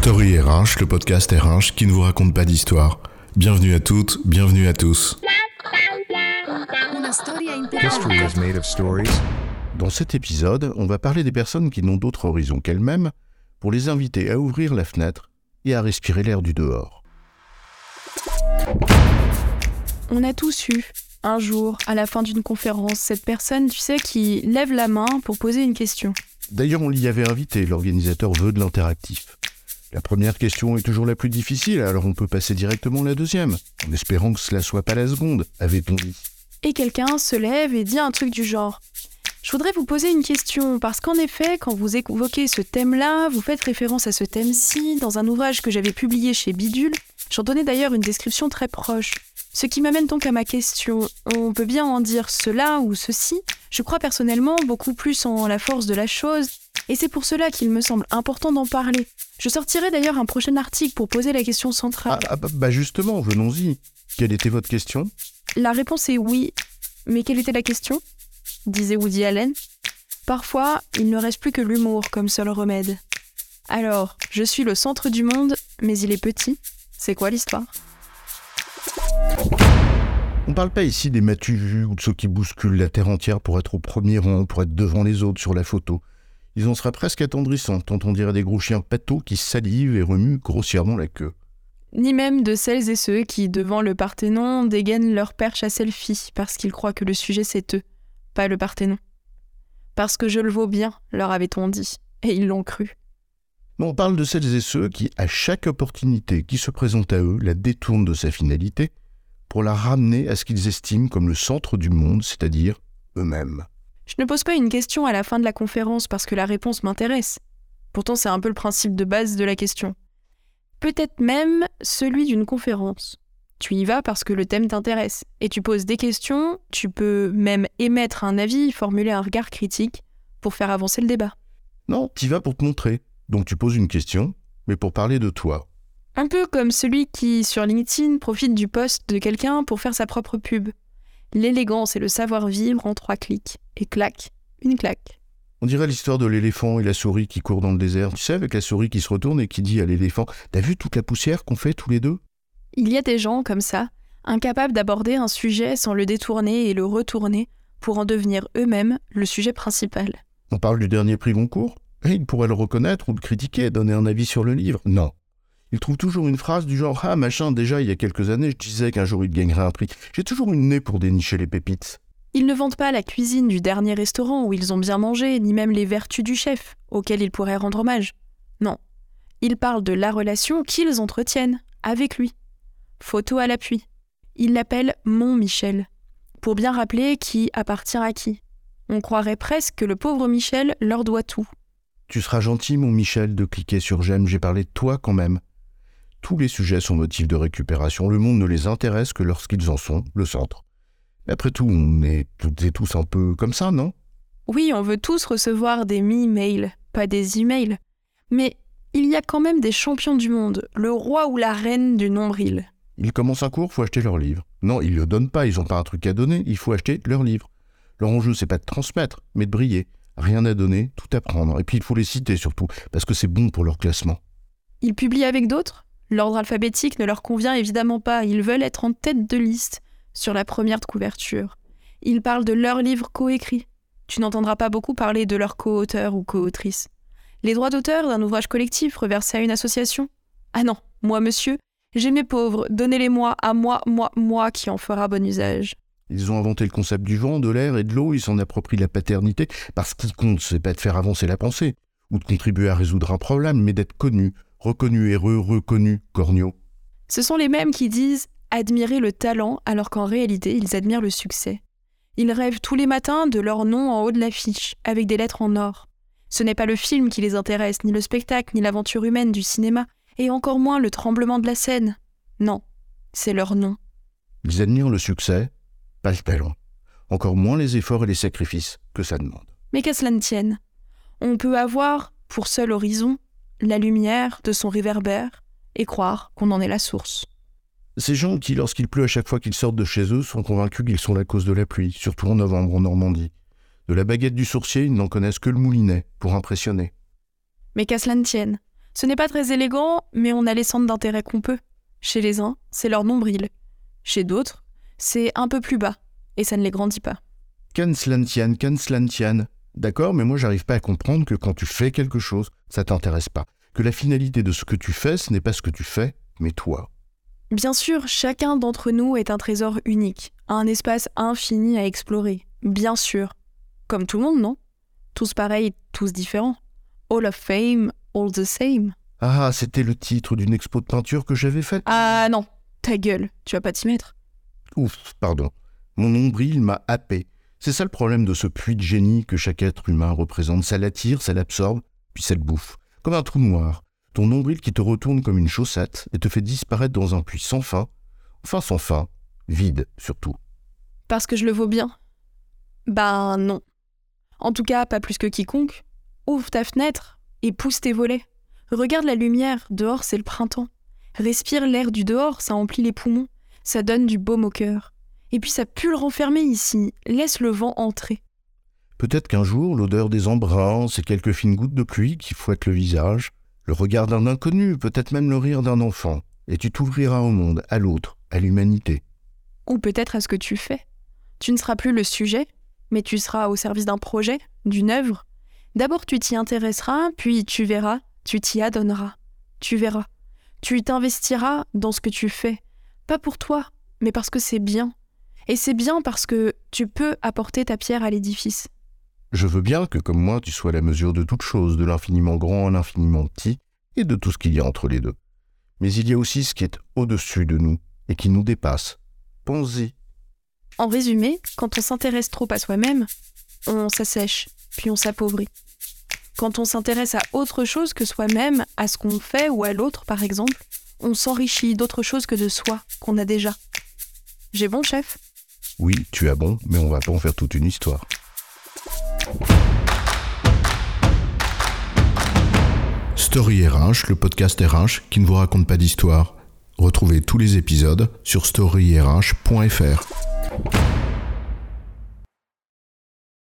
Story RH, le podcast RH qui ne vous raconte pas d'histoire. Bienvenue à toutes, bienvenue à tous. History is made of stories. Dans cet épisode, on va parler des personnes qui n'ont d'autre horizon qu'elles-mêmes pour les inviter à ouvrir la fenêtre et à respirer l'air du dehors. On a tous eu, un jour, à la fin d'une conférence, cette personne, tu sais, qui lève la main pour poser une question. D'ailleurs, on l'y avait invité, l'organisateur veut de l'interactif. La première question est toujours la plus difficile, alors on peut passer directement à la deuxième, en espérant que cela soit pas la seconde, avait-on dit. Et quelqu'un se lève et dit un truc du genre. Je voudrais vous poser une question, parce qu'en effet, quand vous évoquez ce thème-là, vous faites référence à ce thème-ci dans un ouvrage que j'avais publié chez Bidule. J'en donnais d'ailleurs une description très proche. Ce qui m'amène donc à ma question. On peut bien en dire cela ou ceci. Je crois personnellement beaucoup plus en la force de la chose, et c'est pour cela qu'il me semble important d'en parler. Je sortirai d'ailleurs un prochain article pour poser la question centrale. Ah, ah, bah, bah justement, venons-y. Quelle était votre question? La réponse est oui. Mais quelle était la question? disait Woody Allen. Parfois, il ne reste plus que l'humour comme seul remède. Alors, je suis le centre du monde, mais il est petit. C'est quoi l'histoire? On parle pas ici des matus ou de ceux qui bousculent la terre entière pour être au premier rang, pour être devant les autres sur la photo. Ils en seraient presque attendrissants, tant on dirait des gros chiens pâteaux qui salivent et remuent grossièrement la queue. Ni même de celles et ceux qui, devant le Parthénon, dégainent leur perche à selfie parce qu'ils croient que le sujet c'est eux, pas le Parthénon. Parce que je le vaux bien, leur avait-on dit, et ils l'ont cru. Mais on parle de celles et ceux qui, à chaque opportunité qui se présente à eux, la détournent de sa finalité pour la ramener à ce qu'ils estiment comme le centre du monde, c'est-à-dire eux-mêmes. Je ne pose pas une question à la fin de la conférence parce que la réponse m'intéresse. Pourtant, c'est un peu le principe de base de la question. Peut-être même celui d'une conférence. Tu y vas parce que le thème t'intéresse, et tu poses des questions, tu peux même émettre un avis, formuler un regard critique, pour faire avancer le débat. Non, tu y vas pour te montrer. Donc tu poses une question, mais pour parler de toi. Un peu comme celui qui, sur LinkedIn, profite du poste de quelqu'un pour faire sa propre pub. L'élégance et le savoir-vivre en trois clics. Et clac, une claque. On dirait l'histoire de l'éléphant et la souris qui courent dans le désert. Tu sais, avec la souris qui se retourne et qui dit à l'éléphant T'as vu toute la poussière qu'on fait tous les deux? Il y a des gens comme ça, incapables d'aborder un sujet sans le détourner et le retourner pour en devenir eux-mêmes le sujet principal. On parle du dernier prix Goncourt? Et il pourrait le reconnaître ou le critiquer, donner un avis sur le livre. Non. Il trouve toujours une phrase du genre Ah, machin, déjà il y a quelques années, je disais qu'un jour il gagnerait un prix. J'ai toujours une nez pour dénicher les pépites. Ils ne vantent pas la cuisine du dernier restaurant où ils ont bien mangé, ni même les vertus du chef, auquel ils pourraient rendre hommage. Non. Ils parlent de la relation qu'ils entretiennent avec lui. Photo à l'appui. Ils l'appellent Mon Michel, pour bien rappeler qui appartient à qui. On croirait presque que le pauvre Michel leur doit tout. Tu seras gentil, mon Michel, de cliquer sur j'aime, j'ai parlé de toi quand même. Tous les sujets sont motifs de récupération, le monde ne les intéresse que lorsqu'ils en sont le centre. Mais après tout, on est toutes et tous un peu comme ça, non? Oui, on veut tous recevoir des mi-mails, pas des emails. Mais il y a quand même des champions du monde, le roi ou la reine du nombril. Ils commencent un cours, faut acheter leur livre. Non, ils le donnent pas, ils n'ont pas un truc à donner, il faut acheter leur livre. Leur enjeu, c'est pas de transmettre, mais de briller. Rien à donner, tout à prendre. Et puis il faut les citer surtout, parce que c'est bon pour leur classement. Ils publient avec d'autres? L'ordre alphabétique ne leur convient évidemment pas, ils veulent être en tête de liste, sur la première couverture. Ils parlent de leur livre coécrit. Tu n'entendras pas beaucoup parler de leur co-auteur ou co-autrice. Les droits d'auteur d'un ouvrage collectif reversé à une association? Ah non, moi monsieur, j'ai mes pauvres, donnez-les-moi à moi, moi, moi qui en fera bon usage. Ils ont inventé le concept du vent, de l'air et de l'eau, ils s'en approprient la paternité, parce qu'ils compte, c'est pas de faire avancer la pensée, ou de contribuer à résoudre un problème, mais d'être connu, reconnu, heureux, reconnu, corneau. Ce sont les mêmes qui disent admirer le talent alors qu'en réalité ils admirent le succès. Ils rêvent tous les matins de leur nom en haut de l'affiche, avec des lettres en or. Ce n'est pas le film qui les intéresse, ni le spectacle, ni l'aventure humaine du cinéma, et encore moins le tremblement de la scène. Non, c'est leur nom. Ils admirent le succès, pas le talent. Encore moins les efforts et les sacrifices que ça demande. Mais qu'à cela ne tienne, on peut avoir, pour seul horizon, la lumière de son réverbère et croire qu'on en est la source. Ces gens qui, lorsqu'il pleut à chaque fois qu'ils sortent de chez eux, sont convaincus qu'ils sont la cause de la pluie, surtout en novembre en Normandie. De la baguette du sourcier, ils n'en connaissent que le moulinet, pour impressionner. Mais qu'à cela ne tienne, Ce n'est pas très élégant, mais on a les centres d'intérêt qu'on peut. Chez les uns, c'est leur nombril. Chez d'autres, c'est un peu plus bas, et ça ne les grandit pas. Kanslantian, Kanslantian. D'accord, mais moi j'arrive pas à comprendre que quand tu fais quelque chose, ça t'intéresse pas. Que la finalité de ce que tu fais, ce n'est pas ce que tu fais, mais toi. Bien sûr, chacun d'entre nous est un trésor unique, un espace infini à explorer. Bien sûr. Comme tout le monde, non? Tous pareils, tous différents. All of fame, all the same. Ah, c'était le titre d'une expo de peinture que j'avais faite? Ah non, ta gueule, tu vas pas t'y mettre. Ouf, pardon. Mon nombril m'a happé. C'est ça le problème de ce puits de génie que chaque être humain représente. Ça l'attire, ça l'absorbe, puis ça le bouffe. Comme un trou noir. Ton nombril qui te retourne comme une chaussette et te fait disparaître dans un puits sans fin. Enfin sans fin. Vide, surtout. Parce que je le vaux bien? Ben non. En tout cas, pas plus que quiconque. Ouvre ta fenêtre et pousse tes volets. Regarde la lumière, dehors c'est le printemps. Respire l'air du dehors, ça emplit les poumons, ça donne du baume au cœur. Et puis ça pue le renfermer ici, laisse le vent entrer. Peut-être qu'un jour, l'odeur des embruns, ces quelques fines gouttes de pluie qui fouettent le visage, le regard d'un inconnu, peut-être même le rire d'un enfant, et tu t'ouvriras au monde, à l'autre, à l'humanité. Ou peut-être à ce que tu fais. Tu ne seras plus le sujet, mais tu seras au service d'un projet, d'une œuvre. D'abord tu t'y intéresseras, puis tu verras, tu t'y adonneras. Tu verras. Tu t'investiras dans ce que tu fais. Pas pour toi, mais parce que c'est bien. Et c'est bien parce que tu peux apporter ta pierre à l'édifice. Je veux bien que, comme moi, tu sois la mesure de toute chose, de l'infiniment grand à l'infiniment petit, et de tout ce qu'il y a entre les deux. Mais il y a aussi ce qui est au-dessus de nous, et qui nous dépasse. Pense-y. En résumé, quand on s'intéresse trop à soi-même, on s'assèche, puis on s'appauvrit. Quand on s'intéresse à autre chose que soi-même, à ce qu'on fait ou à l'autre par exemple, on s'enrichit d'autre chose que de soi qu'on a déjà. J'ai bon, chef? Oui, tu as bon, mais on va pas en faire toute une histoire. Story RH, le podcast RH qui ne vous raconte pas d'histoire. Retrouvez tous les épisodes sur storyrh.fr.